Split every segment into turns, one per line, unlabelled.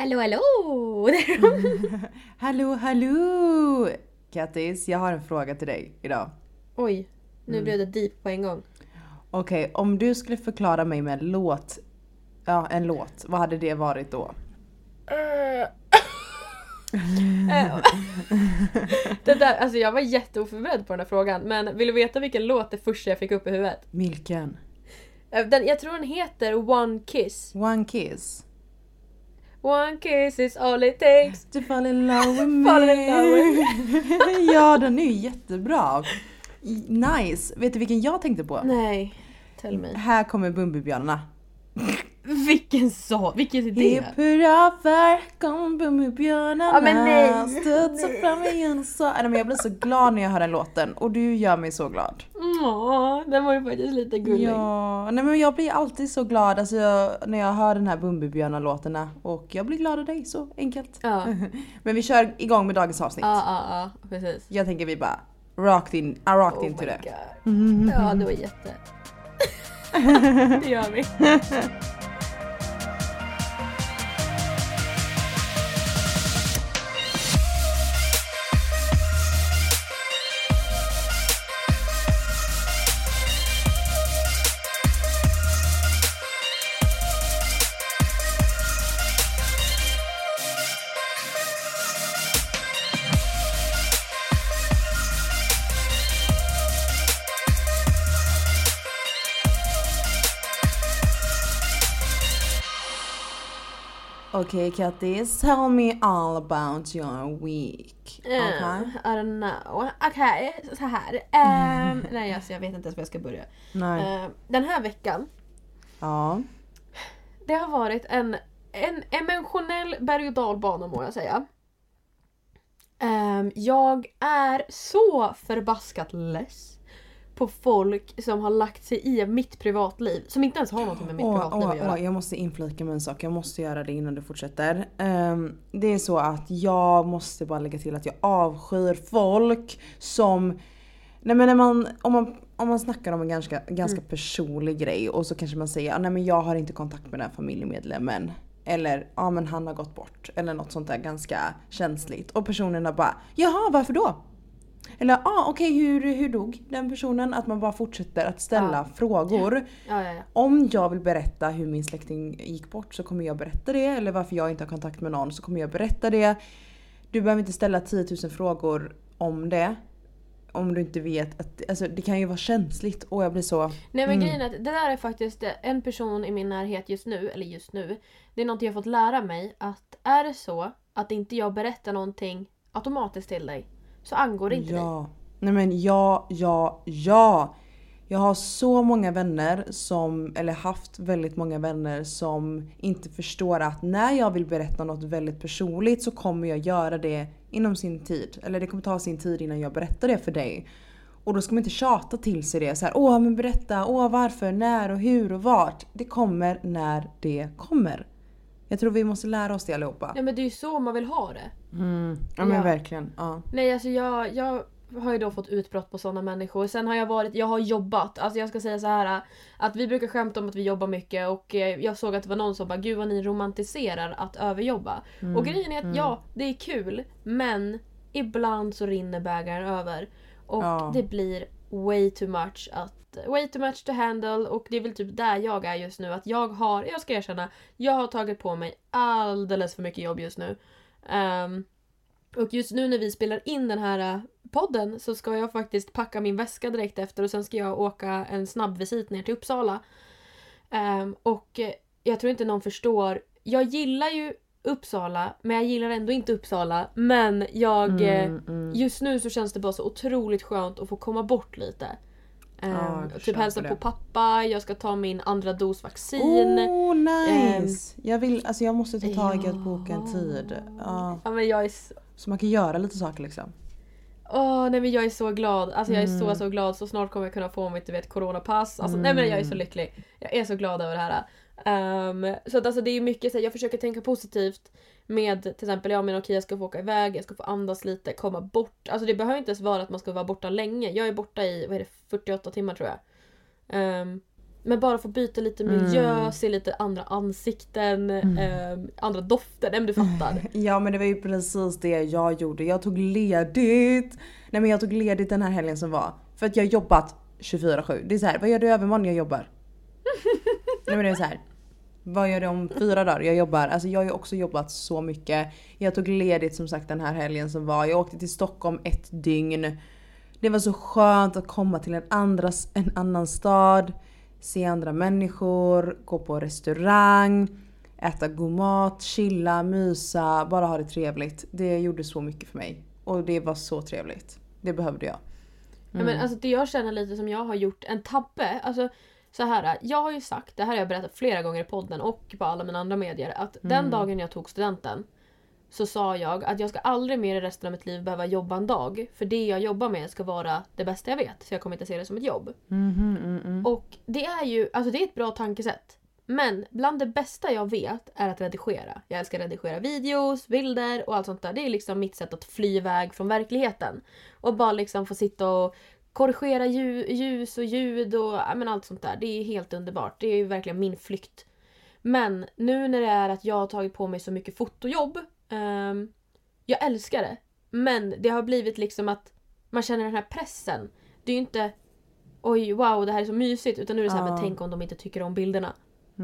Hallå hallå!
Hallå hallå! Kattis, jag har en fråga till dig idag.
Oj, nu
Mm.
blev det deep på en gång.
Okej, om du skulle förklara mig med en låt, ja en låt, vad hade det varit då?
Eh, det där, alltså jag var jätteoförberedd på den här frågan men vill du veta vilken låt det första jag fick upp i huvudet?
Vilken?
Eh, Den, jag tror den heter One Kiss.
One kiss?
One kiss is all it takes.
To fall in love with me.
Fall in love
ja, den är ju jättebra. Nice! Vet du vilken jag tänkte på?
Nej, tell me.
Här kommer Bumbibjörnarna.
Vilken så, vilken är det?
Hipp hurra för kom Bumbibjörnarna.
Ja, men nej.
Studsa fram igen så. Nej, men jag blir så glad när jag hör den låten och du gör mig så glad.
Åh, den var ju faktiskt lite gullig.
Ja, nej men jag blir alltid så glad alltså, jag, när jag hör den här Bumbibjörnar-låtarna och jag blir glad av dig, så enkelt.
Ja,
Men vi kör igång med dagens avsnitt.
ja, ja, ja precis.
Jag tänker vi bara rocked in, I rocked
Oh
into det.
God. Ja, det var jätte... det gör vi.
Okej Kattis, tell me all about your week.
Eh,
Okej?
I don't know. Okej, så här. Ehm, nej alltså jag vet inte ens var jag ska börja.
Nej.
Ehm, den här veckan,
Ja.
det har varit en, en emotionell berg och dalbana må jag säga. Ehm, jag är så förbaskat less på folk som har lagt sig i mitt privatliv. Som inte ens har något med mitt
Åh,
privatliv
åh,
att göra.
åh, jag måste inflika med en sak, jag måste göra det innan du fortsätter. Ehm, det är så att jag måste bara lägga till att jag avskyr folk som... Nej men när man, om man, om man snackar om en ganska, ganska
Mm.
personlig grej och så kanske man säger nej men jag har inte kontakt med den här familjemedlemmen. Eller ja men han har gått bort. Eller något sånt där ganska känsligt. Och personerna bara jaha varför då? Eller ja ah, okej hur, hur dog den personen? Att man bara fortsätter att ställa frågor.
Ja, ja, ja.
Om jag vill berätta hur min släkting gick bort så kommer jag berätta det. Eller varför jag inte har kontakt med någon så kommer jag berätta det. Du behöver inte ställa 10 000 frågor om det. Om du inte vet att alltså, det kan ju vara känsligt och jag blir så...
Nej men
Mm.
grejen är att det där är faktiskt en person i min närhet just nu, eller just nu. Det är något jag fått lära mig att är det så att inte jag berättar någonting automatiskt till dig så angår det inte dig.
Ja. Nej men ja, ja, ja. Jag har så många vänner som, eller haft väldigt många vänner som inte förstår att när jag vill berätta något väldigt personligt så kommer jag göra det inom sin tid. Eller det kommer ta sin tid innan jag berättar det för dig. Och då ska man inte tjata till sig det så här, åh men berätta, åh varför, när och hur och vart. Det kommer när det kommer. Jag tror vi måste lära oss det allihopa.
Ja men det är ju så man vill ha det.
Mm. Ja men
Ja.
verkligen. Ja.
Nej alltså jag, jag har ju då fått utbrott på sådana människor. Sen har jag varit, jag har jobbat. Alltså jag ska säga så här att vi brukar skämta om att vi jobbar mycket och eh, jag såg att det var någon som bara gud vad ni romantiserar att överjobba. Och grejen är att ja, det är kul men ibland så rinner bägaren över. Och
Ja.
det blir way too much att Way too much to handle och det är väl typ där jag är just nu. Att jag har, jag ska erkänna, jag har tagit på mig alldeles för mycket jobb just nu. Um, och just nu när vi spelar in den här eh, podden så ska jag faktiskt packa min väska direkt efter och sen ska jag åka en snabbvisit ner till Uppsala. Um, och jag tror inte någon förstår. Jag gillar ju Uppsala men jag gillar ändå inte Uppsala. Men jag... eh,
Mm, mm.
Just nu så känns det bara så otroligt skönt att få komma bort lite.
Jag
och typ hälsa på pappa, jag ska ta min andra dos vaccin.
Oh nice! jag vill, alltså jag måste ta tag i att boka en tid. Ja.
Ja men jag är så...
Så man kan göra lite saker liksom.
Åh nej men jag är så glad. Alltså jag är så
Mm.
så glad. Så snart kommer jag kunna få mitt du vet coronapass. Alltså nej men jag är så
Mm.
lycklig. Jag är så glad över det här. Ehm, så att alltså det är mycket så här, jag försöker tänka positivt. Med till exempel, ja men okej jag ska få åka iväg, jag ska få andas lite, komma bort. Alltså det behöver inte ens vara att man ska vara borta länge. Jag är borta i, vad är det, 48 timmar tror jag. Ehm, Men bara få byta lite miljö,
Mm.
se lite andra ansikten, eh, andra dofter. Nej men du fattar.
Ja men det var ju precis det jag gjorde. Jag tog ledigt. Nej men jag tog ledigt den här helgen som var. För att jag har jobbat 24-7. Det är så här, vad gör du övermorgon? Jag jobbar. Nej men det är så här. Vad gör du om fyra dagar? Jag jobbar. Alltså jag har ju också jobbat så mycket. Jag tog ledigt som sagt den här helgen som var. Jag åkte till Stockholm ett dygn. Det var så skönt att komma till en, andra, en annan stad. Se andra människor, gå på restaurang, äta god mat, chilla, mysa, bara ha det trevligt. Det gjorde så mycket för mig. Och det var så trevligt. Det behövde jag.
Ja, men alltså det jag känner lite som jag har gjort en tabbe. Alltså så här, jag har ju sagt, det här har jag berättat flera gånger i podden och på alla mina andra medier, att den dagen jag tog studenten så sa jag att jag ska aldrig mer i resten av mitt liv behöva jobba en dag. För det jag jobbar med ska vara det bästa jag vet. Så jag kommer inte se det som ett jobb.
Mm, mm.
Och det är ju alltså det är ett bra tankesätt. Men bland det bästa jag vet är att redigera. Jag älskar att redigera videos, bilder och allt sånt där. Det är liksom mitt sätt att fly iväg från verkligheten. Och bara liksom få sitta och korrigera lju- ljus och ljud och men allt sånt där. Det är helt underbart. Det är ju verkligen min flykt. Men nu när det är att jag har tagit på mig så mycket fotojobb. ehm, jag älskar det. Men det har blivit liksom att man känner den här pressen. Det är ju inte oj wow det här är så mysigt utan nu är det så här,
Ja.
men tänk om de inte tycker om bilderna.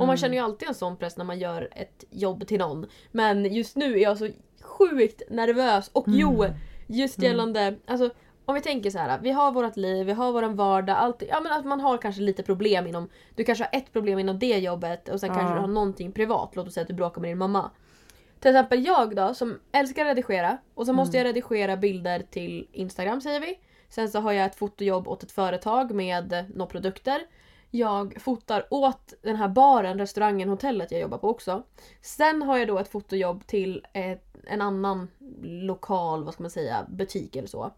Och man känner ju alltid en sån press när man gör ett jobb till någon. Men just nu är jag så sjukt nervös och jo, just gällande, alltså om vi tänker så här, vi har vårt liv, vi har våran vardag, allt, ja men att man har kanske lite problem inom, du kanske har ett problem inom det jobbet och sen kanske du har någonting privat, låt oss säga att du bråkar med din mamma. Till exempel jag då som älskar att redigera och så måste jag redigera bilder till Instagram säger vi. Sen så har jag ett fotojobb åt ett företag med några produkter. Jag fotar åt den här baren, restaurangen, hotellet jag jobbar på också. Sen har jag då ett fotojobb till ett, en annan lokal, vad ska man säga, butik eller så.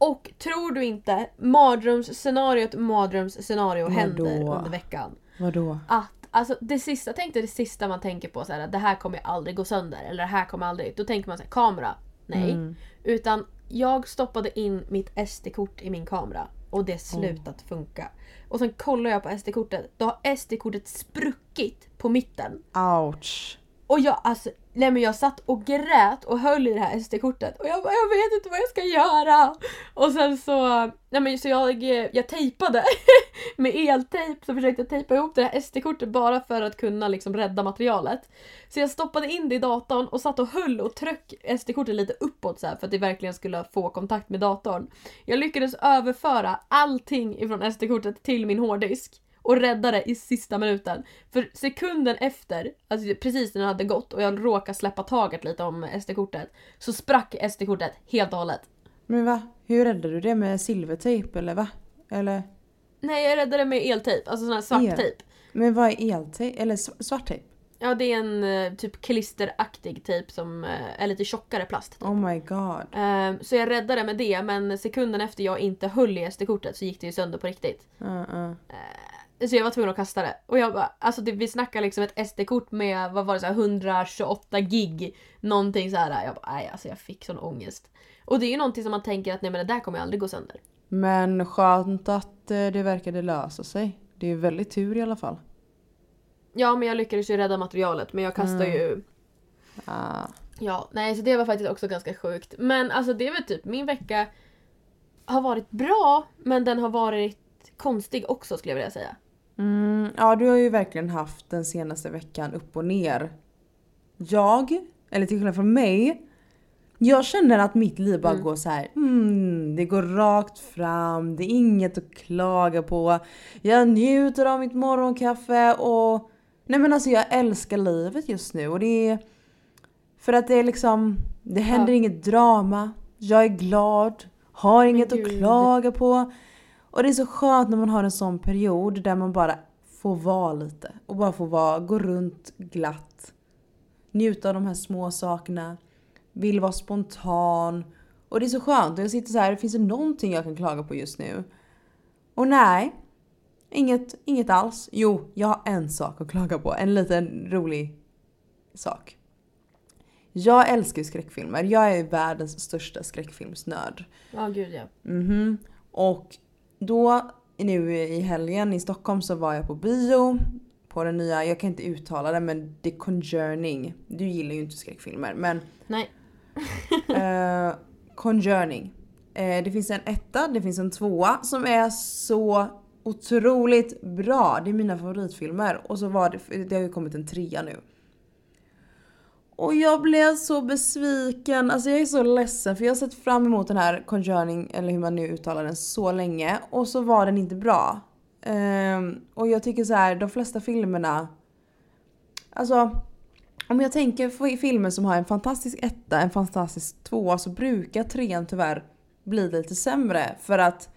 Och tror du inte, mardrömsscenariot mardrömsscenario händer under veckan.
Vadå?
Att, alltså det sista, tänk dig det sista man tänker på så här, det här kommer aldrig gå sönder eller det här kommer aldrig, då tänker man så här, kamera. Nej.
Mm.
Utan jag stoppade in mitt SD-kort i min kamera och det slutat funka. Och sen kollar jag på SD-kortet, då har SD-kortet spruckit på mitten.
Ouch.
Och jag alltså, nej men jag satt och grät och höll i det här SD-kortet och jag bara, jag vet inte vad jag ska göra. Och sen så, nej men så jag, jag tejpade med eltejp så försökte jag tejpa ihop det här SD-kortet bara för att kunna liksom rädda materialet. Så jag stoppade in det i datorn och satt och höll och tryck SD-kortet lite uppåt så här för att det verkligen skulle få kontakt med datorn. Jag lyckades överföra allting ifrån SD-kortet till min hårddisk och rädda det i sista minuten. För sekunden efter, alltså precis när det hade gått och jag råkade släppa taget lite om SD-kortet så sprack SD-kortet helt och hållet.
Men va? Hur räddade du det med silvertejp eller va? Eller?
Nej, jag räddade det med eltejp, alltså sån här svart
El?
tejp.
Men vad är eltejp? Eller sv- svart tejp?
Ja, det är en eh, typ klisteraktig tejp som eh, är lite tjockare plast. Typ.
Oh my god.
Ehm, så jag räddade med det, men sekunden efter jag inte höll i SD-kortet så gick det ju sönder på riktigt.
Uh, uh.
Så jag var tvungen att kasta det. Och jag bara, alltså det, vi snackar liksom ett SD-kort med, vad var det, så här, 128 gig. Någonting så här. Jag bara, nej alltså jag fick sån ångest. Och det är ju någonting som man tänker att nej men det där kommer ju aldrig gå sönder.
Men skönt att eh, det verkade lösa sig. Det är väldigt tur i alla fall.
Ja men jag lyckades ju rädda materialet men jag kastade
Mm.
ju
Ah.
Ja, nej så det var faktiskt också ganska sjukt. Men alltså det är väl typ, min vecka har varit bra men den har varit konstig också skulle jag vilja säga.
Mm, ja, du har ju verkligen haft den senaste veckan upp och ner. Jag, eller till skillnad från mig, jag känner att mitt liv bara
Mm.
går så här. Mm, det går rakt fram, det är inget att klaga på. Jag njuter av mitt morgonkaffe och nej men alltså jag älskar livet just nu och det är för att det är liksom, det händer
Ja.
inget drama. Jag är glad, har inget att klaga på. Och det är så skönt när man har en sån period där man bara får vara lite. Och bara får vara, gå runt glatt. Njuta av de här små sakerna. Vill vara spontan. Och det är så skönt. Och jag sitter så här, finns det någonting jag kan klaga på just nu? Och nej. Inget, inget alls. Jo, jag har en sak att klaga på. En liten rolig sak. Jag älskar skräckfilmer. Jag är världens största skräckfilmsnörd.
Ja gud ja.
Mhm. Och då nu i helgen i Stockholm så var jag på bio. På den nya, jag kan inte uttala det men The Conjuring. Du gillar ju inte skräckfilmer men
Nej.
eh, Conjuring. Eh, det finns en etta, det finns en tvåa som är så otroligt bra. Det är mina favoritfilmer. Och så var det, det har ju kommit en trea nu. Och jag blev så besviken, alltså jag är så ledsen för jag har sett fram emot den här Conjuring, eller hur man nu uttalar den, så länge. Och så var den inte bra. Um, och jag tycker så här, de flesta filmerna... Alltså, om jag tänker på filmer som har en fantastisk etta, en fantastisk tvåa så brukar trean tyvärr bli lite sämre. För att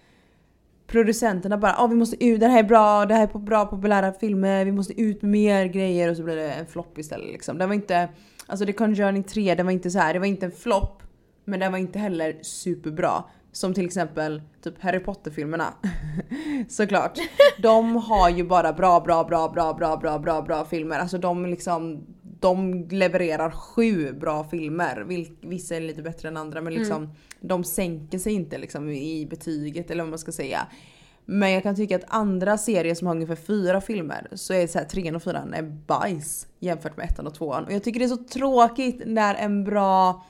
producenterna bara ah, vi måste ut, det här är bra, det här är på bra populära filmer, vi måste ut med mer grejer och så blir det en flopp istället liksom. Det var inte, alltså The Conjuring 3, det var inte så här, det var inte en flopp. Men den var inte heller superbra. Som till exempel typ Harry Potter-filmerna. Såklart. De har ju bara bra, bra, bra, bra, bra, bra, bra, bra filmer. Alltså de liksom de levererar sju bra filmer. Vissa är lite bättre än andra men liksom mm. de sänker sig inte liksom i betyget eller vad man ska säga. Men jag kan tycka att andra serier som har ungefär fyra filmer så är så här, trean och fyran är bajs jämfört med ettan och tvåan. Och jag tycker det är så tråkigt när en bra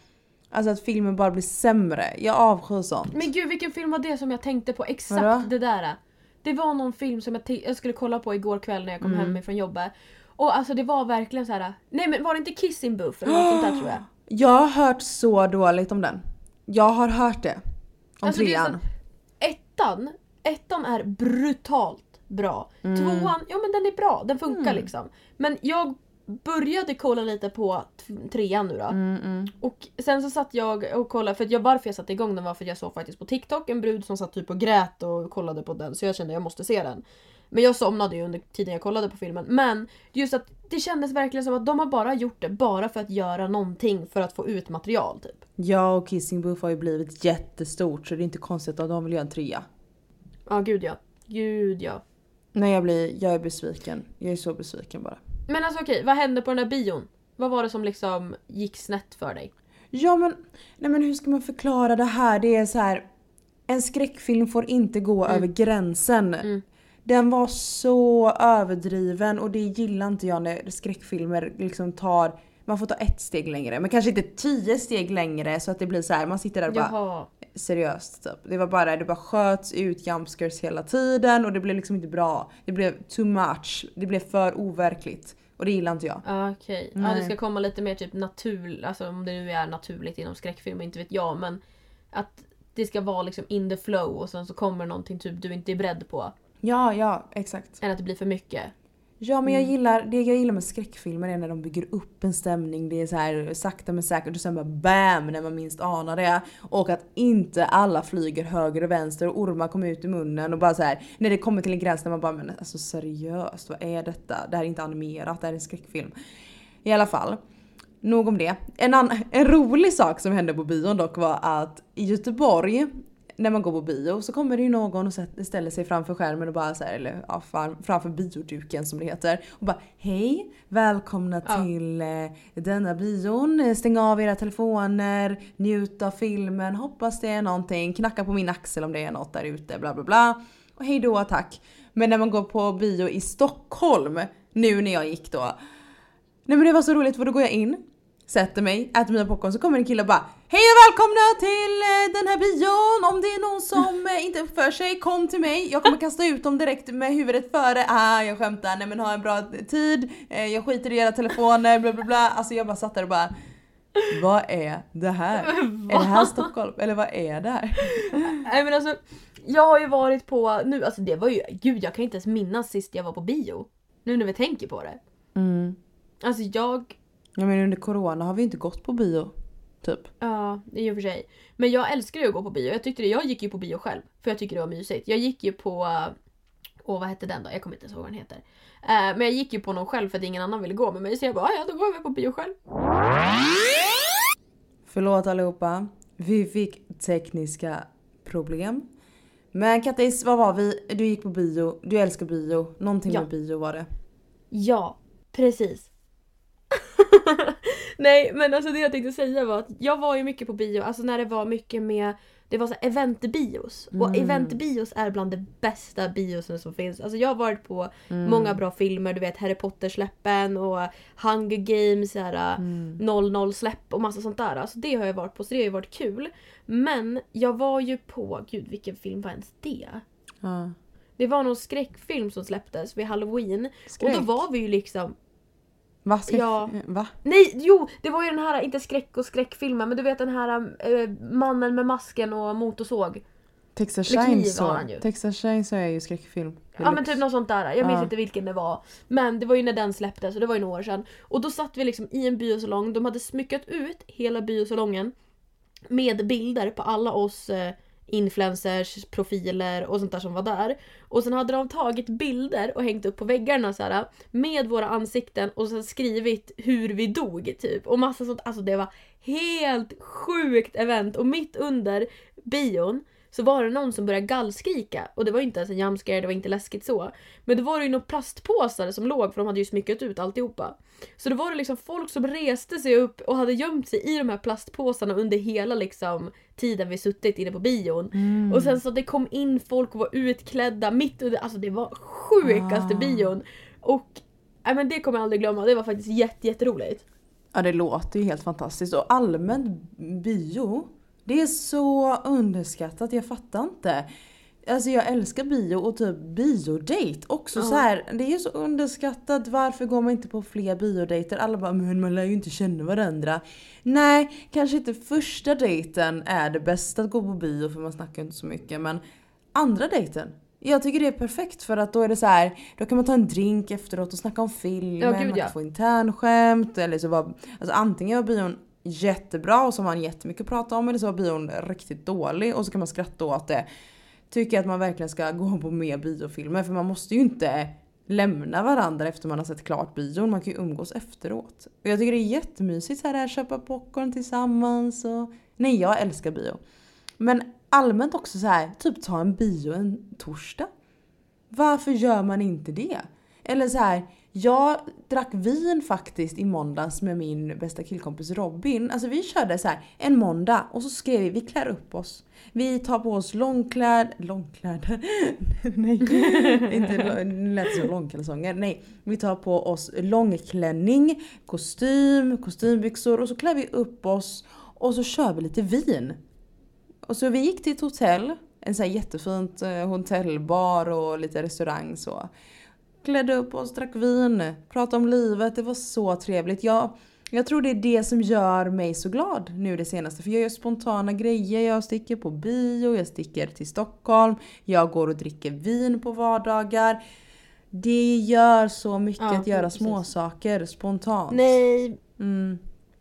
Alltså att filmen bara blir sämre. Jag avskyr sånt.
Men gud vilken film var det som jag tänkte på? Exakt Vadå? det där. Det var någon film som jag, jag, skulle kolla på igår kväll när jag kom mm. hem från jobbet. Och alltså det var verkligen så här. Nej men var det inte Kissing Booth eller något sånt där tror jag?
Jag har hört så dåligt om den. Jag har hört det. Om alltså, trean.
Ettan, ettan är brutalt bra. Mm. Tvåan, ja men den är bra, den funkar mm. liksom. Men jag började kolla lite på trean nu då.
Mm, mm.
Och sen så satt jag och kollade, för jag, varför jag satte igång den var för att jag såg faktiskt på TikTok en brud som satt typ och grät och kollade på den så jag kände att jag måste se den. Men jag somnade ju under tiden jag kollade på filmen. Men just att det kändes verkligen som att de har bara gjort det bara för att göra någonting för att få ut material typ.
Ja och Kissing Booth har ju blivit jättestort så det är inte konstigt att de vill göra en trea.
Ja gud ja. Gud ja.
Nej jag blir, jag är besviken. Jag är så besviken bara.
Men alltså okej, vad hände på den där bion? Vad var det som liksom gick snett för dig?
Ja men, nej men hur ska man förklara det här? Det är så här. En skräckfilm får inte gå mm. över gränsen. Mm. Den var så överdriven och det gillar inte jag när skräckfilmer liksom tar man får ta ett steg längre men kanske inte tio steg längre så att det blir så här, man sitter där och Jaha. Seriöst typ. Det var bara, det bara sköts ut jumpscares hela tiden och det blev liksom inte bra. Det blev too much. Det blev för overkligt. Och det gillar inte jag.
Ah, okej. Okay. Ja det ska komma lite mer typ naturligt, alltså om det nu är naturligt inom skräckfilm, inte vet jag men att det ska vara liksom in the flow och sen så kommer någonting typ du inte är beredd på.
Ja, ja, exakt.
Än att det blir för mycket.
Ja men jag mm. gillar, det jag gillar med skräckfilmer är när de bygger upp en stämning. Det är så här sakta men säkert och sen bara BAM när man minst anar det. Och att inte alla flyger höger och vänster och ormar kommer ut i munnen och bara så här när det kommer till en gräns där man bara men alltså seriöst vad är detta? Det här är inte animerat, det här är en skräckfilm. I alla fall. Nog om det. En, en rolig sak som hände på bion dock var att i Göteborg när man går på bio så kommer det ju någon och ställer sig framför skärmen och bara så här, eller ja, framför bioduken som det heter. Och bara hej, välkomna ja. till eh, denna bion. Stäng av era telefoner, njut av filmen, hoppas det är någonting, knacka på min axel om det är något där ute, bla bla bla. Och hej då tack. Men när man går på bio i Stockholm, nu när jag gick då. Nej men det var så roligt för då går jag in sätter mig, äter mina popcorn så kommer en kille och bara Hej och välkomna till eh, den här bion! Om det är någon som eh, inte uppför sig, kom till mig. Jag kommer kasta ut dem direkt med huvudet före. Ah, jag skämtar. Nej men ha en bra tid. Eh, jag skiter i era telefoner, bla bla bla. Alltså jag bara satt där och bara Vad är det här? Va? Är det här Stockholm? Eller vad är det här?
Nej men alltså Jag har ju varit på, nu alltså det var ju, gud jag kan inte ens minnas sist jag var på bio. Nu när vi tänker på det.
Mm.
Alltså jag
Ja men under corona har vi inte gått på bio. Typ.
Ja, i och för sig. Men jag älskar ju att gå på bio. Jag, tyckte det, jag gick ju på bio själv. För jag tycker det var mysigt. Jag gick ju på... Åh vad hette den då? Jag kommer inte ihåg vad den heter. Uh, men jag gick ju på någon själv för att ingen annan ville gå med mig. Så jag bara, ja då går vi på bio själv.
Förlåt allihopa. Vi fick tekniska problem. Men Kattis, vad var vi? Du gick på bio, du älskar bio. Någonting ja. med bio var det.
Ja, precis. Nej men alltså det jag tänkte säga var att jag var ju mycket på bio, alltså när det var mycket med det var så eventbios. Och
Mm.
eventbios är bland de bästa biosen som finns. Alltså jag har varit på
Mm.
många bra filmer, du vet Harry Potter-släppen och Hunger Games, så här,
Mm.
00-släpp och massa sånt där. Alltså det har jag varit på så det har ju varit kul. Men jag var ju på, gud vilken film var ens det?
Ja.
Det var någon skräckfilm som släpptes vid halloween.
Skräck.
Och då var vi ju liksom
Va? Skräck?
Ja.
Va?
Nej, jo! Det var ju den här, inte skräck och skräckfilmen, men du vet den här eh, mannen med masken och motorsåg.
Texas Chainsaw. Texas Chainsaw är ju skräckfilm.
Ja men typ något sånt där. Jag minns
Ja.
inte vilken det var. Men det var ju när den släpptes och det var ju några år sedan. Och då satt vi liksom i en biosalong, de hade smyckat ut hela biosalongen med bilder på alla oss eh, influencers, profiler och sånt där som var där. Och sen hade de tagit bilder och hängt upp på väggarna så här, med våra ansikten och sen skrivit hur vi dog typ. Och massa sånt. Alltså det var helt sjukt event och mitt under bion så var det någon som började gallskrika och det var inte ens en jumpscare, det var inte läskigt så. Men då var det ju några plastpåsar som låg för de hade ju smyckat ut alltihopa. Så då var det liksom folk som reste sig upp och hade gömt sig i de här plastpåsarna under hela liksom tiden vi suttit inne på bion.
Mm.
Och sen så det kom in folk och var utklädda mitt under, alltså det var sjukaste
Ah.
bion. Och nej, men det kommer jag aldrig glömma, det var faktiskt jätte, jätteroligt.
Ja det låter ju helt fantastiskt och allmänt bio, det är så underskattat, jag fattar inte. Alltså jag älskar bio och typ biodate också
Ja.
så här. Det är så underskattat, varför går man inte på fler biodejter? Alla bara men man lär ju inte känna varandra. Nej, kanske inte första dejten är det bästa att gå på bio för man snackar inte så mycket men andra dejten jag tycker det är perfekt för att då är det så här, då kan man ta en drink efteråt och snacka om filmen,
Ja, gud,
man
ja.
kan få internskämt eller så var, alltså antingen var bion jättebra och som man jättemycket att prata om eller så var bion riktigt dålig och så kan man skratta åt det. Tycker att man verkligen ska gå på mer biofilmer för man måste ju inte lämna varandra efter man har sett klart bion. Man kan ju umgås efteråt. Och jag tycker det är jättemysigt så här, köpa popcorn tillsammans och... Nej jag älskar bio. Men allmänt också så här, typ ta en bio en torsdag. Varför gör man inte det? Eller så här, jag drack vin faktiskt i måndags med min bästa killkompis Robin. Alltså vi körde så här en måndag och så skrev vi vi klär upp oss. Vi tar på oss långkläd... Långkläder? Nej, inte lät som långkalsonger. Nej, vi tar på oss långklänning, kostym, kostymbyxor och så klär vi upp oss och så kör vi lite vin. Och så vi gick till ett hotell, en sån här jättefint eh, hotellbar och lite restaurang så. Klädde upp oss, drack vin, pratade om livet, det var så trevligt. Jag, jag tror det är det som gör mig så glad nu det senaste. För jag gör spontana grejer, jag sticker på bio, jag sticker till Stockholm, jag går och dricker vin på vardagar. Det gör så mycket
Ja,
att göra
precis.
små saker spontant.
Nej,
Mm.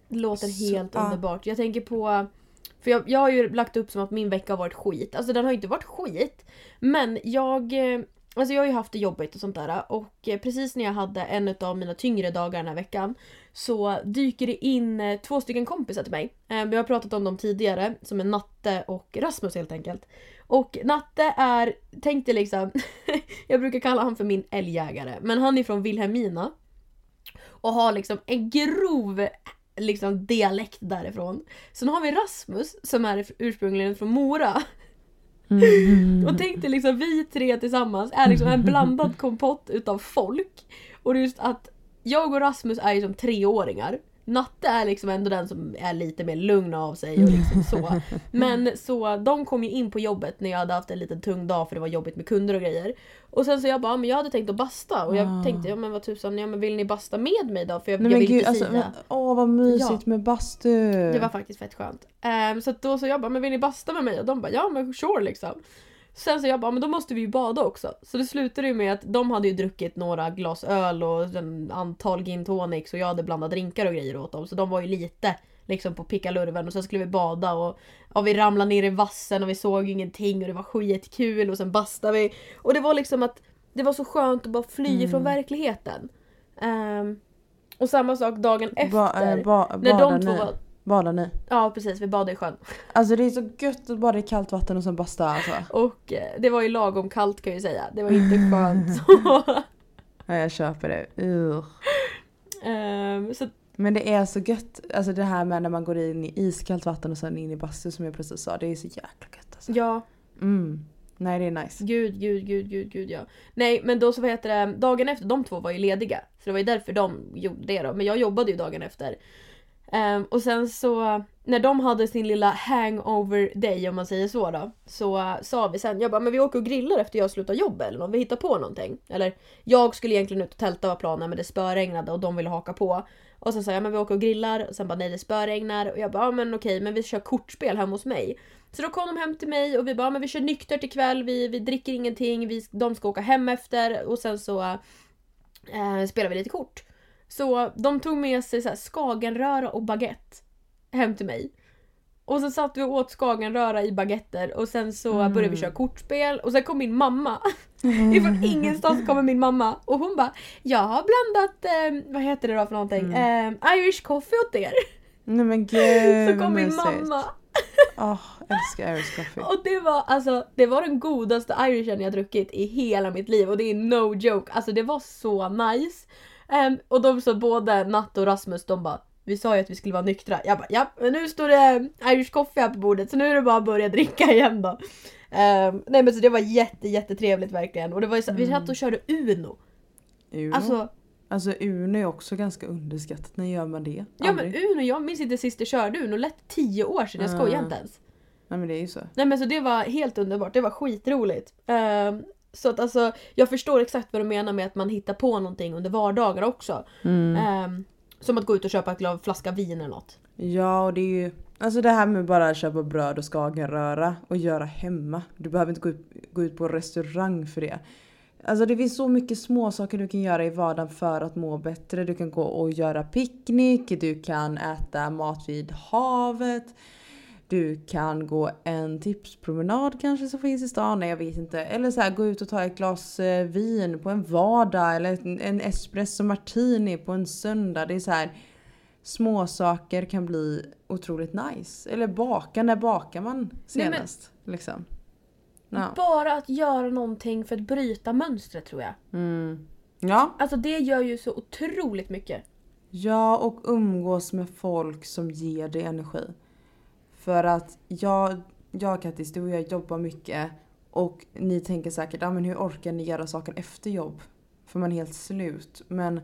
Det låter
Så-
helt
ja.
underbart. Jag tänker på... För jag, jag har ju lagt upp som att min vecka har varit skit. Alltså den har ju inte varit skit. Men jag... Alltså jag har ju haft det jobbigt och sånt där. Och eh, precis när jag hade en av mina tyngre dagar den här veckan. Så dyker det in eh, två stycken kompisar till mig. Eh, vi har pratat om dem tidigare. Som är Natte och Rasmus helt enkelt. Och Natte är, tänk dig liksom, jag brukar kalla han för min älgjägare. Men han är från Vilhelmina. Och har liksom en grov liksom dialekt därifrån. Sen har vi Rasmus som är ursprungligen från Mora.
Mm.
Och tänk dig liksom vi tre tillsammans är liksom en blandad kompott utav folk. Och just att jag och Rasmus är ju som treåringar. Natte är liksom ändå den som är lite mer lugn av sig och liksom så. Men så de kom ju in på jobbet när jag hade haft en liten tung dag för det var jobbigt med kunder och grejer. Och sen så jag bara, men jag hade tänkt att basta och jag
Ah.
tänkte, ja men vad tusan, ja men vill ni basta med mig då? För jag,
Nej
jag vill
gud,
inte
alltså,
säga.
men, åh vad mysigt med bastu.
Det var faktiskt fett skönt. Ehm, så då så jag bara, men vill ni basta med mig? Och de bara, ja men sure liksom. Sen så jag bara, men då måste vi ju bada också. Så det slutade ju med att de hade ju druckit några glas öl och en antal gin tonics och jag hade blandat drinkar och grejer åt dem. Så de var ju lite liksom på pickalurven och sen skulle vi bada och ja, vi ramlade ner i vassen och vi såg ingenting och det var skitkul och sen bastade vi. Och det var liksom att det var så skönt att bara fly
Mm.
från verkligheten. Ehm, och samma sak dagen efter.
Ba, äh, ba,
när de två var...
Badar ni?
Ja precis, vi badade i sjön.
Alltså det är så gött att bada i kallt vatten och sen basta alltså.
Och eh, det var ju lagom kallt kan jag ju säga. Det var inte skönt så.
Ja, jag köper det.
Ehm, så
Men Men det är så gött, alltså det här med när man går in i iskallt vatten och sen in i bastu som jag precis sa. Det är så jäkla gött alltså.
Ja,
Mm. Nej det är nice.
gud, gud, gud, gud, gud ja. Nej men då så vad heter det, dagen efter, de två var ju lediga. Så det var ju därför de gjorde det då. Men jag jobbade ju dagen efter. Um, och sen så, när de hade sin lilla hangover day om man säger så då. Så uh, sa vi sen, jag bara men vi åker och grillar efter jag slutar jobba eller något, vi hittar på någonting. Eller jag skulle egentligen ut och tälta var planen men det spöregnade och de ville haka på. Och sen sa jag men vi åker och grillar och sen bara nej det spöregnar och jag bara ja men okej men vi kör kortspel hemma hos mig. Så då kom de hem till mig och vi bara men vi kör nyktert ikväll, vi, vi dricker ingenting, vi, de ska åka hem efter och sen så eh, spelar vi lite kort. Så de tog med sig så här, skagenröra och baguette hem till mig. Och så satt vi och åt skagenröra i baguetter och sen så
Mm.
började vi köra kortspel och sen kom min mamma. Ifrån ingenstans kommer min mamma och hon bara Jag har blandat, eh, vad heter det då för någonting?
Mm.
Eh, Irish coffee åt er.
Nej men gud
Så kom min mamma.
Åh, älskar Irish coffee.
Och det var alltså, det var den godaste irishen jag druckit i hela mitt liv och det är no joke. Alltså det var så nice. Ehm, och de så både Natt och Rasmus de bara vi sa ju att vi skulle vara nyktra. Jag bara ja, men nu står det Irish coffee här på bordet så nu är det bara att börja dricka igen då. Ehm, nej men så det var jätte jättetrevligt verkligen och det var ju så, vi satt och körde Uno.
Uno.
Alltså,
Alltså Uno är också ganska underskattat. När gör man det?
ja men
Aldrig.
Uno, jag minns inte sist jag körde Uno, lätt 10 år sedan, jag skojar
Mm.
inte ens.
Nej men det är ju så.
Nej men så det var helt underbart, det var skitroligt. Ehm, så att alltså, jag förstår exakt vad du menar med att man hittar på någonting under vardagar också.
Mm.
Ehm, som att gå ut och köpa glas flaska vin eller något.
Ja och det är ju Alltså det här med bara att köpa bröd och skagenröra och göra hemma. Du behöver inte gå ut, gå ut på restaurang för det. Alltså det finns så mycket små saker du kan göra i vardagen för att må bättre. Du kan gå och göra picknick, du kan äta mat vid havet. Du kan gå en tipspromenad kanske som finns i stan, nej jag vet inte. Eller så här, gå ut och ta ett glas eh, vin på en vardag eller en, espresso martini på en söndag. Det är så här små saker kan bli otroligt nice. Eller baka, när bakar man
Nej, men-
senast? Liksom. Ja.
Bara att göra någonting för att bryta mönstret tror jag.
Mm. ja.
Alltså det gör ju så otroligt mycket.
Ja, och umgås med folk som ger dig energi. För att jag, jag Kattis, du och jag jobbar mycket och ni tänker säkert, ah, men hur orkar ni göra saker efter jobb? För man är helt slut. Men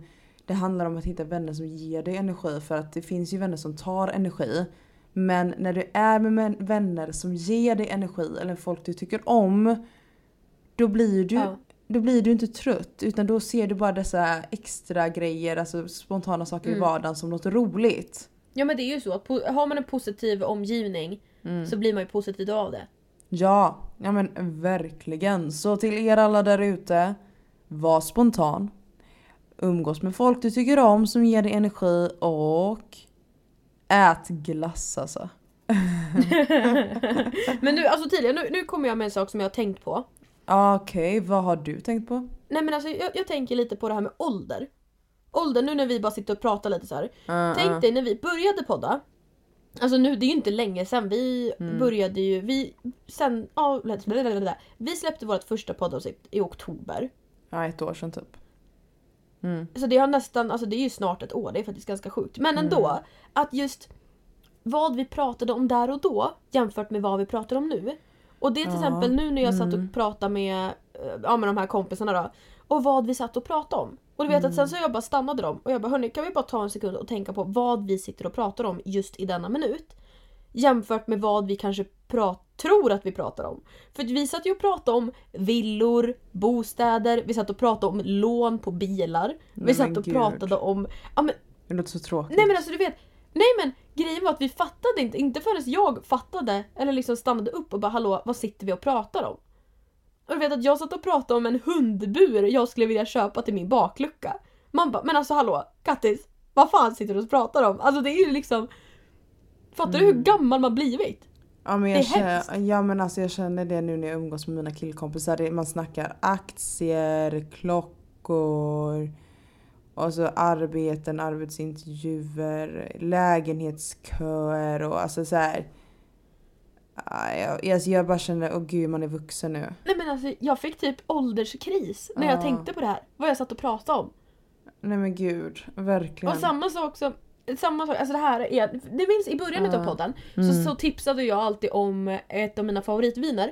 det handlar om att hitta vänner som ger dig energi för att det finns ju vänner som tar energi. Men när du är med vänner som ger dig energi eller folk du tycker om då blir du
Ja.
då blir du inte trött utan då ser du bara dessa extra grejer, alltså spontana saker i
Mm.
vardagen som något roligt.
Ja men det är ju så att har man en positiv omgivning så blir man ju positiv av det.
Ja, ja men verkligen. Så till er alla där ute, var spontan. Umgås med folk du tycker om som ger dig energi och ät glass alltså.
men nu, alltså tidigare, nu, nu kommer jag med en sak som jag har tänkt på.
Okej, vad har du tänkt på?
Nej men alltså jag, jag tänker lite på det här med ålder. Ålder, nu när vi bara sitter och pratar lite så här.
Uh,
Tänk dig när vi började podda. Alltså nu, det är ju inte länge sedan. Vi
Mm.
började ju, vi, sen, blablabla. vi släppte vårt första poddavsnitt i oktober.
Ja, ett år sedan typ. Mm.
Så det har nästan, alltså det är ju snart ett år, det är faktiskt ganska sjukt. Men ändå, att just vad vi pratade om där och då jämfört med vad vi pratar om nu. Och det är till
Ja,
exempel nu när jag satt
mm.
och pratade med, eh, ja, med de här kompisarna då. Och vad vi satt och pratade om. Och du vet att sen så jag bara stannade dem och jag bara hörni kan vi bara ta en sekund och tänka på vad vi sitter och pratar om just i denna minut. Jämfört med vad vi kanske pra- tror att vi pratar om. För vi satt ju och pratade om villor, bostäder, vi satt och pratade om lån på bilar. Vi satt och
gud.
pratade om, ja men
Det låter så tråkigt.
Nej men alltså du vet, nej men grejen var att vi fattade inte, inte förrän jag fattade eller liksom stannade upp och bara hallå vad sitter vi och pratar om? Och du vet att jag satt och pratade om en hundbur jag skulle vilja köpa till min baklucka. Man bara, men alltså hallå Kattis, vad fan sitter du och pratar om? Alltså det är ju liksom Fattar du hur gammal man blivit?
Ja men,
Det
jag
är
känner,
hemskt.
ja men alltså jag känner det nu när jag umgås med mina killkompisar. Det, man snackar aktier, klockor, och så arbeten, arbetsintervjuer, lägenhetsköer och alltså så här. Ja, Jag, jag bara känner, åh gud man är vuxen nu.
Nej men alltså jag fick typ ålderskris när jag
Ja.
tänkte på det här. Vad jag satt och pratade om.
Nej men gud, verkligen.
Och samma sak som samma sak, alltså det här är, det minns i början
Ja.
av podden
Mm.
så, så tipsade jag alltid om ett av mina favoritviner.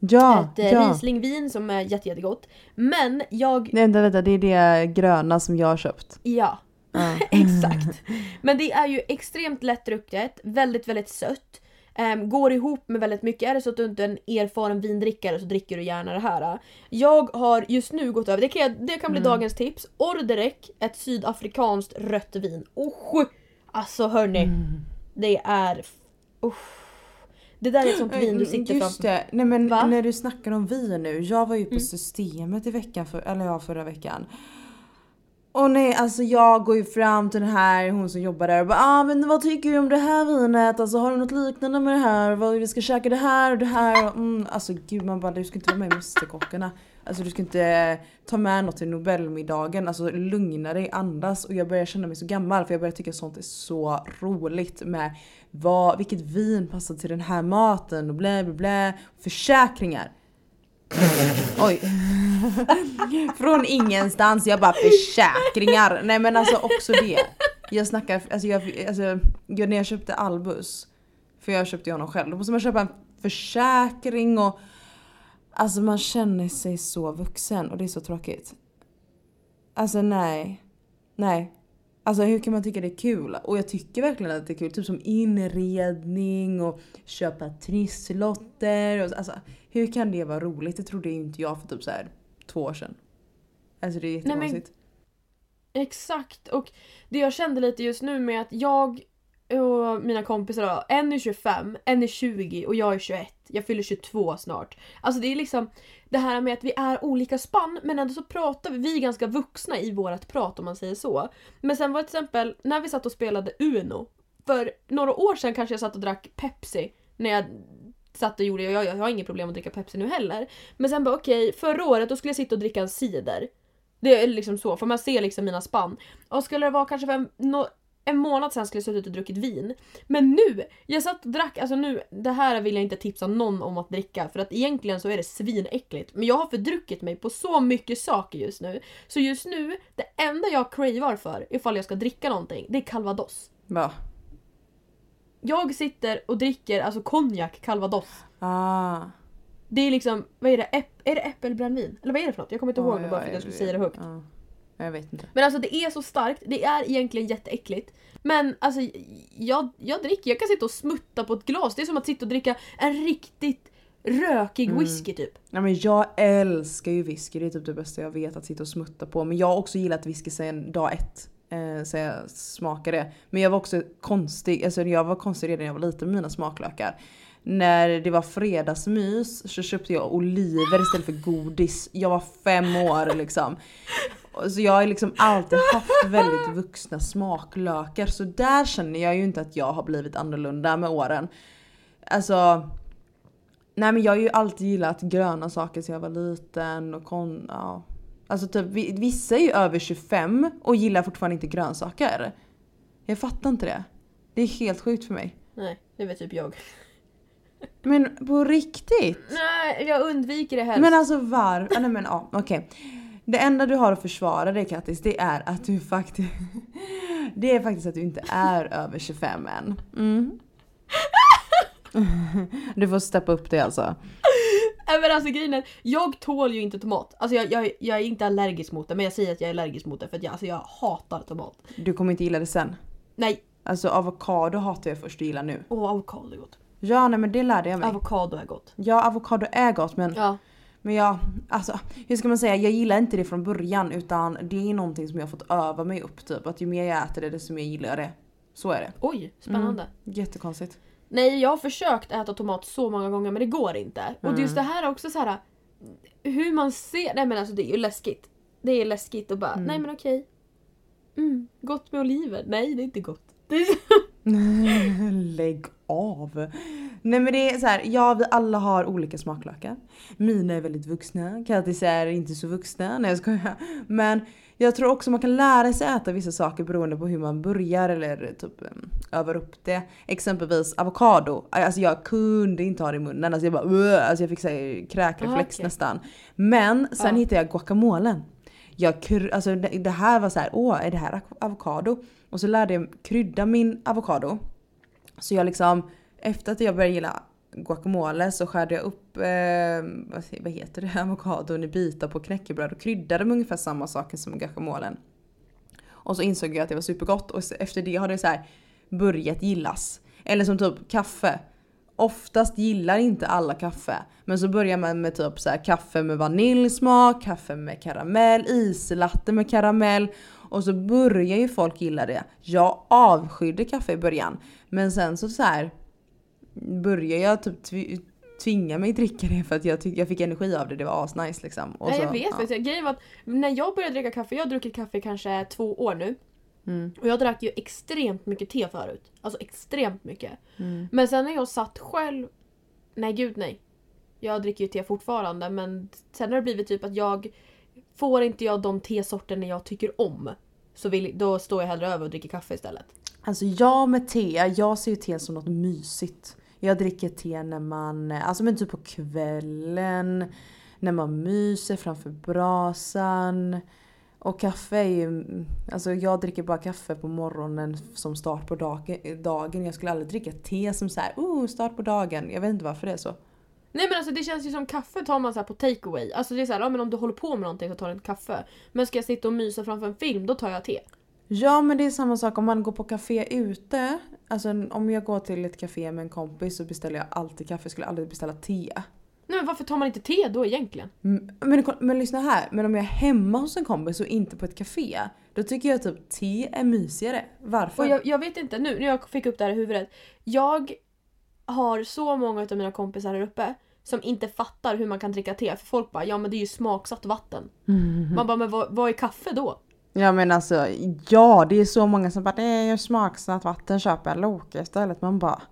Ja,
ett eh,
ja.
Rieslingvin som är jätte, jättegott. Men jag,
Nej, vänta, vänta, det är det gröna som jag har köpt.
ja
Ja.
exakt. Men det är ju extremt lättdrucket, väldigt väldigt sött. Ehm, går ihop med väldigt mycket. Är det så att du inte är en erfaren vindrickare så dricker du gärna det här. Jag har just nu gått över, det kan, det kan bli
Mm.
dagens tips. Orderec, ett sydafrikanskt rött vin. Oh, alltså hörni,
Mm.
det är... uff. Det där är ett sånt vin du sitter
Just
framför.
det, nej men
Va?
när du snackar om vin nu. Jag var ju på
Mm.
systemet i veckan, för, eller ja förra veckan. Och nej alltså jag går ju fram till den här hon som jobbar där och bara ah, men vad tycker du om det här vinet? Alltså har du något liknande med det här? Vad, vi ska käka det här och det här. Och, Mm, alltså gud man bara du ska inte vara med i Mästerkockarna. Alltså du ska inte ta med något till Nobelmiddagen. Alltså lugna dig, andas. Och jag börjar känna mig så gammal för jag börjar tycka sånt är så roligt med vad, vilket vin passar till den här maten och blä blä blä. Försäkringar. Oj. Från ingenstans, jag bara försäkringar. Nej men alltså också det. Jag snackar, alltså, jag, alltså jag, när jag köpte Albus, för jag köpte ju honom själv, då måste man köpa en försäkring och Alltså man känner sig så vuxen och det är så tråkigt. Alltså nej. Nej. Alltså hur kan man tycka det är kul? Och jag tycker verkligen att det är kul. Typ som inredning och köpa trisslotter. Och, alltså hur kan det vara roligt? Det trodde ju inte jag för typ så här två år sedan. Alltså det är jättekonstigt.
Exakt, och det jag kände lite just nu med att jag och mina kompisar då, en är 25, en är 20 och jag är 21. Jag fyller 22 snart. Alltså det är liksom det här med att vi är olika spann men ändå så pratar vi, vi är ganska vuxna i vårt prat om man säger så. Men sen var det till exempel när vi satt och spelade Uno. För några år sedan kanske jag satt och drack Pepsi när jag satt och gjorde, jag, jag har inget problem att dricka Pepsi nu heller. Men sen bara okej, förra året då skulle jag sitta och dricka en cider. Det är liksom så, för man ser liksom mina spann. Och skulle det vara kanske för en, no, en månad sen skulle jag suttit och druckit vin. Men nu! Jag satt och drack, alltså nu, det här vill jag inte tipsa någon om att dricka för att egentligen så är det svinäckligt. Men jag har fördruckit mig på så mycket saker just nu. Så just nu, det enda jag cravar för ifall jag ska dricka någonting, det är calvados.
Va?
Jag sitter och dricker alltså konjak calvados.
Ah.
Det är liksom, vad är det? Äpp, är det äppelbrännvin? Eller vad är det för något? Jag kommer inte ihåg
Ja,
det bara för att jag skulle säga det högt.
Ja. Jag vet inte.
Men alltså det är så starkt, det är egentligen jätteäckligt. Men alltså jag, jag dricker, jag kan sitta och smutta på ett glas. Det är som att sitta och dricka en riktigt rökig
Mm.
whisky typ.
Ja, men jag älskar ju whisky, det är typ det bästa jag vet att sitta och smutta på. Men jag har också gillat whisky sedan dag ett. Eh, så jag smakade. Men jag var också konstig, alltså jag var konstig redan när jag var liten med mina smaklökar. När det var fredagsmys så köpte jag oliver istället för godis. Jag var fem år liksom. Så jag har liksom alltid haft väldigt vuxna smaklökar. Så där känner jag ju inte att jag har blivit annorlunda med åren. Alltså Nej men jag har ju alltid gillat gröna saker sedan jag var liten och kon... Ja. Alltså typ vi- vissa är ju över 25 och gillar fortfarande inte grönsaker. Jag fattar inte det. Det är helt sjukt för mig.
Nej, det väl typ jag.
Men på riktigt?
Nej, jag undviker det helst.
Men alltså var... ah, Nej men ja, okej. Det enda du har att försvara dig Kattis, det är att du faktiskt... Det är faktiskt att du inte är över 25 än. Mm. Du får steppa upp det alltså.
Men alltså grejen är, jag tål ju inte tomat. Alltså jag, jag, jag är inte allergisk mot det men jag säger att jag är allergisk mot det för att jag, alltså jag hatar tomat.
Du kommer inte gilla det sen.
Nej,
Alltså avokado hatar jag först och gillar nu.
åh avokado är gott.
Ja nej men det lärde jag mig.
Avokado är gott.
Ja avokado är gott men,
Ja.
men jag, alltså hur ska man säga, jag gillar inte det från början utan det är någonting som jag fått öva mig upp typ. Att ju mer jag äter det desto mer gillar jag det. Så är det.
Oj, spännande.
Jättekonstigt.
Nej, jag har försökt äta tomat så många gånger men det går inte. Och just det här är också så här hur man ser, nej men alltså det är ju läskigt. Det är läskigt och bara,
Mm.
nej men okej. Mm, gott med oliver. Nej, det är inte gott. Är
Lägg av. Nej men det är så här, ja vi alla har olika smaklökar. Mina är väldigt vuxna, Kattis är inte så vuxna. Nej jag skojar. Men jag tror också man kan lära sig äta vissa saker beroende på hur man börjar eller typ övar upp det. Exempelvis avokado. Alltså jag kunde inte ha det i munnen. Alltså jag bara "Ugh", alltså jag fick säga kräkreflex
Ah, okej.
nästan. Men sen
Ja.
hittade jag guacamolen. Jag, alltså det, det här var så här, åh är det här avokado? Och så lärde jag krydda min avokado. Så jag liksom, efter att jag började gilla guacamole så skärde jag upp, eh, vad, heter det, avokadon i bitar på knäckebröd och kryddade med ungefär samma saker som guacamolen. Och så insåg jag att det var supergott och efter det har det så här börjat gillas. Eller som typ kaffe. Oftast gillar inte alla kaffe. Men så börjar man med typ så här kaffe med vaniljsmak, kaffe med karamell, islatte med karamell. Och så börjar ju folk gilla det. Jag avskydde kaffe i början. Men sen så, så här började jag typ tv- tvinga mig dricka det för att jag, tyck- jag fick energi av det. Det var asnice liksom. Och
Nej,
så,
jag vet
ja.
Grejen var att när jag började dricka kaffe, jag har druckit kaffe i kanske två år nu.
Mm.
Och jag drack ju extremt mycket te förut. Alltså extremt mycket.
Mm.
Men sen när jag satt själv... Nej gud nej. Jag dricker ju te fortfarande men sen har det blivit typ att jag... Får inte jag de tesorterna jag tycker om så vill, då står jag hellre över och dricker kaffe istället.
Alltså jag med te, jag ser ju te som något mysigt. Jag dricker te när man, alltså men typ på kvällen, när man myser framför brasan. Och kaffe är ju, alltså jag dricker bara kaffe på morgonen som start på dagen. dagen. Jag skulle aldrig dricka te som så här, oh start på dagen. Jag vet inte varför det är så.
Nej men alltså det känns ju som kaffe tar man så här på takeaway. Alltså det är så här, ja, men om du håller på med någonting så tar du ett kaffe. Men ska jag sitta och mysa framför en film då tar jag te.
Ja men det är samma sak om man går på café ute. Alltså om jag går till ett café med en kompis så beställer jag alltid kaffe. Jag skulle aldrig beställa te.
Nej men varför tar man inte te då egentligen?
Mm, Men, men lyssna här, men om jag är hemma hos en kompis och inte på ett café. Då tycker jag typ te är mysigare. Varför?
Och jag, jag vet inte, nu när jag fick upp det här i huvudet. Jag har så många av mina kompisar här uppe som inte fattar hur man kan dricka te. För folk bara, ja men det är ju smaksatt vatten.
Mhm.
Man bara, men vad, vad är kaffe då?
Ja men alltså, ja det är så många som bara är ju smaksatt vatten, köper jag Loka istället. Man bara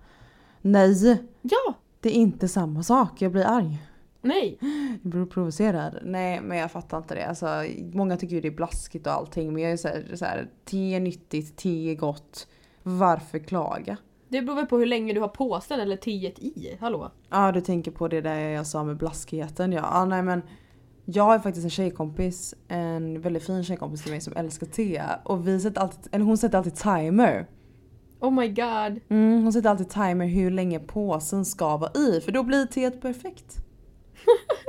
nej,
Ja!
det är inte samma sak. Jag blir arg.
Nej!
Jag blir provocerad. Nej men jag fattar inte det. Alltså, många tycker ju det är blaskigt och allting men jag är så här, så här te är nyttigt, te är gott. Varför klaga?
Det beror väl på hur länge du har påsen eller teet i. Hallå?
Ja du tänker på det där jag sa med blaskigheten. Ja, ah, nej men jag har faktiskt en tjejkompis, en väldigt fin tjejkompis till mig som älskar te. Och vi sätter alltid, eller hon sätter alltid timer.
Oh my god.
Mm, hon sätter alltid timer hur länge påsen ska vara i för då blir teet perfekt.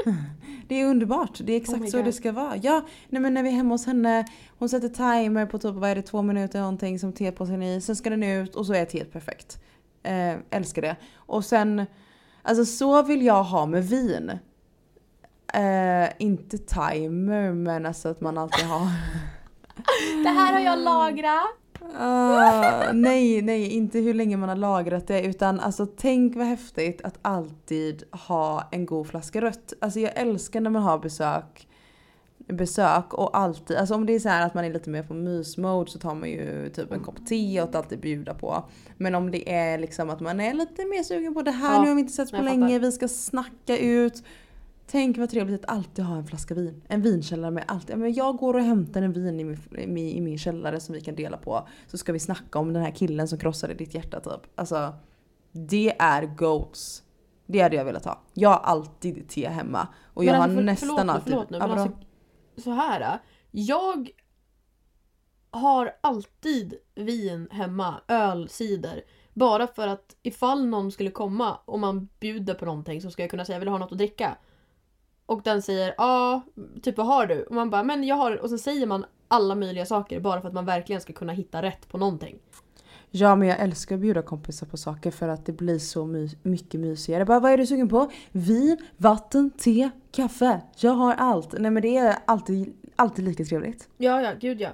det är underbart, det är exakt
Oh
så
God.
det ska vara. Ja, nej men när vi är hemma hos henne, hon sätter timer på typ vad är det, två minuter någonting som tepåsen är i. Sen ska den ut och så är teet perfekt. Eh, älskar det. Och sen, alltså så vill jag ha med vin. Eh, inte timer men alltså att man alltid har
Det här har jag lagrat.
Ah, nej, nej, inte hur länge man har lagrat det utan alltså tänk vad häftigt att alltid ha en god flaska rött. Alltså jag älskar när man har besök besök och alltid, alltså om det är så här att man är lite mer på mysmode så tar man ju typ en kopp te och att alltid bjuda på. Men om det är liksom att man är lite mer sugen på det här,
Ja,
nu har vi inte setts på länge, vi ska snacka ut. Tänk vad trevligt att alltid ha en flaska vin. En vinkällare med allt. Men jag går och hämtar en vin i min, i min- källare som vi kan dela på. Så ska vi snacka om den här killen som krossade ditt hjärta typ. Alltså, det är goals. Det hade jag velat ha. Jag har alltid te hemma. Och jag
Men
har
alltså, för-
nästan
förlåt
alltid...
Förlåt nu, men alltså, så här. äh, Jag har alltid vin hemma, öl, cider. Bara för att ifall någon skulle komma och man bjuder på någonting så ska jag kunna säga vill du ha något att dricka? Och den säger ja, typ vad har du? Och man bara men jag har och så säger man alla möjliga saker bara för att man verkligen ska kunna hitta rätt på någonting.
Ja men jag älskar att bjuda kompisar på saker för att det blir så my- mycket mysigare. Bara, vad är du sugen på? Vin, vatten, te, kaffe. Jag har allt. Nej men det är alltid, alltid lika trevligt.
Ja, ja, gud ja.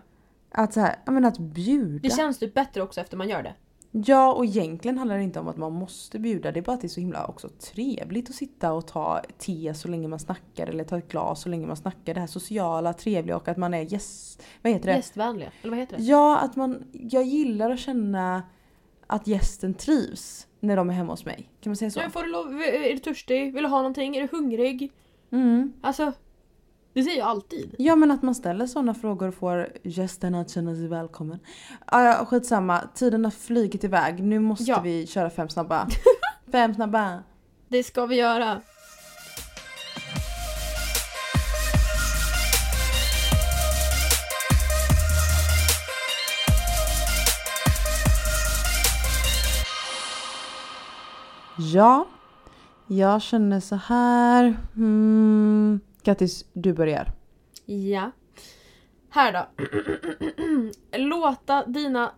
Att så här, men att bjuda.
Det känns typ bättre också efter man gör det.
Ja och egentligen handlar det inte om att man måste bjuda. Det är bara att det är så himla också trevligt att sitta och ta te så länge man snackar. Eller ta ett glas så länge man snackar. Det här sociala, trevliga och att man är gäst... Vad heter det?
Gästvänliga, eller vad heter det?
Ja, att man... Jag gillar att känna att gästen trivs när de är hemma hos mig. Kan man säga så?
Ja, får du lov, är du törstig? Vill du ha någonting? Är du hungrig?
Mm.
Alltså, det säger jag alltid.
Ja men att man ställer sådana frågor och får gästerna att känna sig välkommen. Ah, ja skitsamma, tiden har flugit iväg. Nu måste
ja.
vi köra fem snabba. fem snabba.
Det ska vi göra.
Ja, jag känner så här. Hmm. Kattis, du börjar.
Ja. Här då. låta dina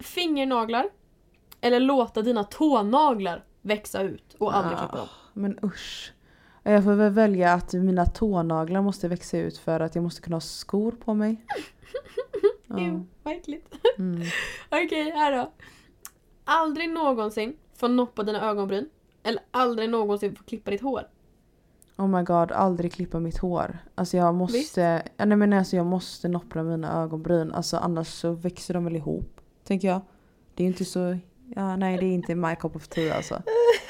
fingernaglar eller låta dina tånaglar växa ut och aldrig klippa dem.
Men usch. Jag får väl välja att mina tånaglar måste växa ut för att jag måste kunna ha skor på mig. Ja.
Ew, vad äckligt.
Mm.
Okej, här då. Aldrig någonsin få noppa dina ögonbryn. Eller aldrig någonsin få klippa ditt hår.
Oh my god, aldrig klippa mitt hår. Alltså jag måste, ja, nej men alltså jag måste noppra mina ögonbryn. Alltså annars så växer de väl ihop. Tänker jag. Det är inte så, ja nej det är inte my cup of tea alltså.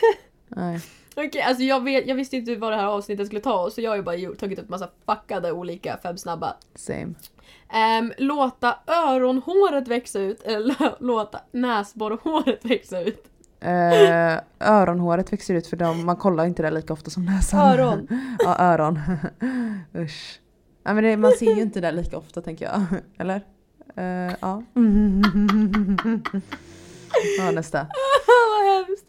Nej.
Okej, alltså jag, vet, jag visste inte vad det här avsnittet skulle ta så jag har ju bara tagit upp massa fuckade olika fem snabba.
Same.
Ehm, låta öronhåret växa ut eller lå- låta näsborrhåret växa ut.
Eh, öronhåret växer ut för dem, man kollar inte det lika ofta som näsan.
Öron.
ja, öron. Usch. Ja, men det, man ser ju inte det lika ofta tänker jag. Eller? Eh, ja. ja, nästa.
Vad hemskt.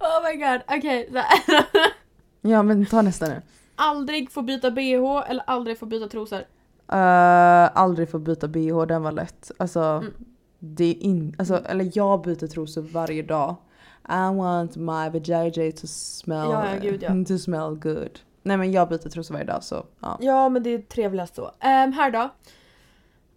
Oh my god. Okej, här.
Ja, men ta nästa nu.
Aldrig få byta bh eller aldrig få byta trosor.
Uh, aldrig få byta bh, den var lätt. Alltså,
Mm.
det är in, alltså, eller jag byter trosor varje dag. I want my vajayjay to smell,
Ja, ja, gud, ja.
to smell good. Nej men jag byter trosor varje dag så ja.
Ja, men det är trevligast så. Ehm, här då.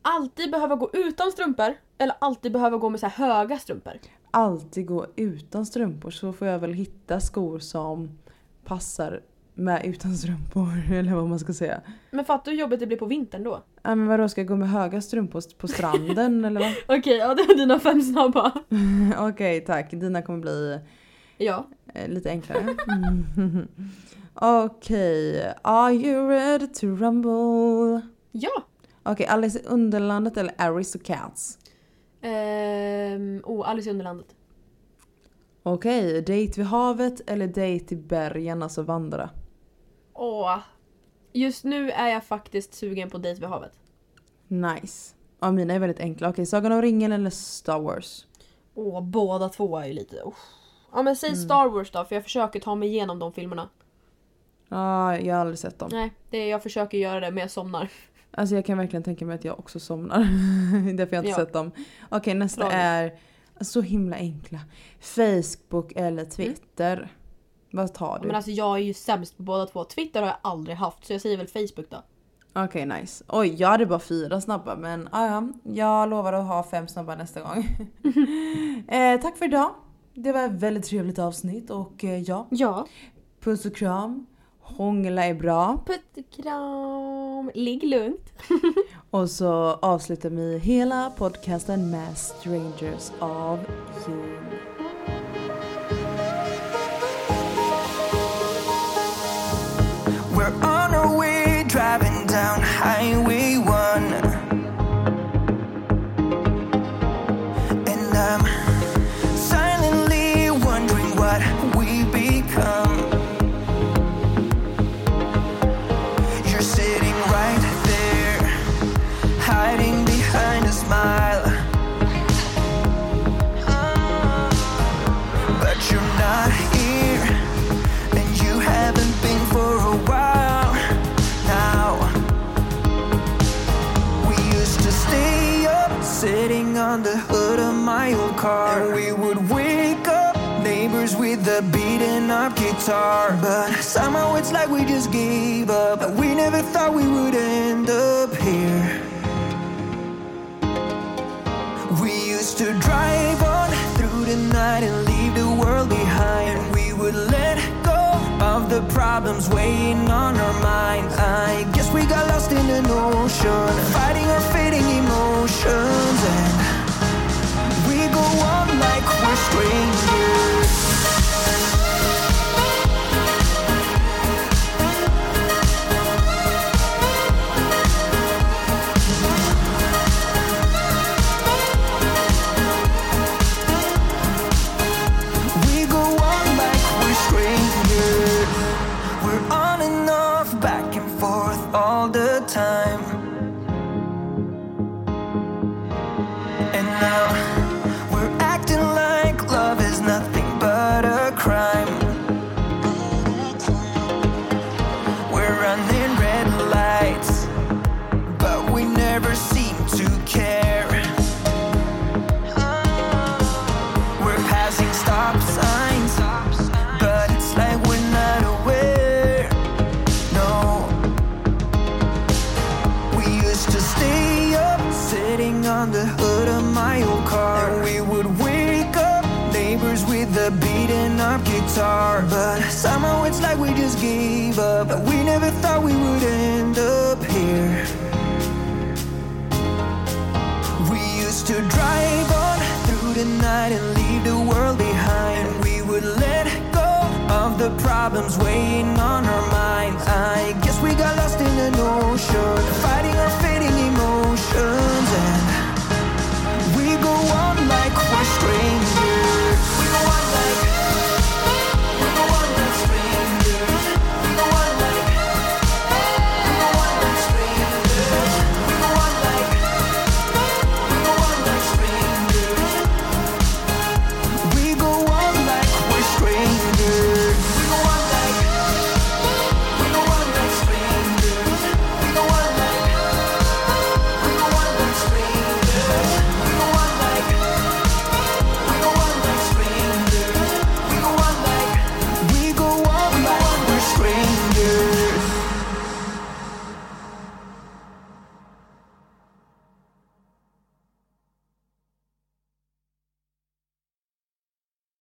Alltid behöva gå utan strumpor eller alltid behöva gå med så här höga strumpor.
Alltid gå utan strumpor så får jag väl hitta skor som passar med utan strumpor eller vad man ska säga.
Men fattar du hur jobbigt det blir på vintern då?
Ja men vadå ska jag gå med höga strumpor på stranden eller vad?
Okej, ja det var dina fem snabba.
Okej tack, dina kommer bli
Ja.
Eh, lite enklare. Mm. Okej, are you ready to rumble?
Ja.
Okej, Alice i Underlandet eller Aris och Cats?
Ehm, oh, Alice i Underlandet.
Okej, date vid havet eller date i bergen, alltså vandra?
Åh. Just nu är jag faktiskt sugen på dejt vid havet.
Nice. Ja, mina är väldigt enkla. Okej, Sagan om ringen eller Star Wars?
Åh, båda två är ju lite... Oh. Ja men säg Star Wars då, för jag försöker ta mig igenom de filmerna.
Ja, jag har aldrig sett dem.
Nej, det, jag försöker göra det men jag somnar.
Alltså jag kan verkligen tänka mig att jag också somnar. Därför jag inte
Ja.
sett dem. Okej, nästa
Tragiskt.
är så himla enkla. Facebook eller Twitter? Vad tar du?
Men alltså jag är ju sämst på båda två. Twitter har jag aldrig haft så jag säger väl Facebook då.
Okej nice. Oj jag hade bara fyra snabba men ah, ja, jag lovar att ha fem snabba nästa gång. eh, tack för idag. Det var ett väldigt trevligt avsnitt och eh, ja,
Ja.
puss och kram. Hångla är bra.
Putt och kram. Ligg lugnt.
Och så avslutar vi hela podcasten med Strangers av June.
Down Highway 1. Car. And we would wake up, neighbors with a beating up guitar. But somehow it's like we just gave up. We never thought we would end up here. We used to drive on through the night and leave the world behind. And we would let go of the problems weighing on our minds. I guess we got lost in an ocean, fighting our fading emotions. And like we're strangers. Guitar. But somehow it's like we just gave up. We never thought we would end up here. We used to drive on through the night and leave the world behind. We would let go of the problems weighing on our minds. I guess we got lost in an ocean,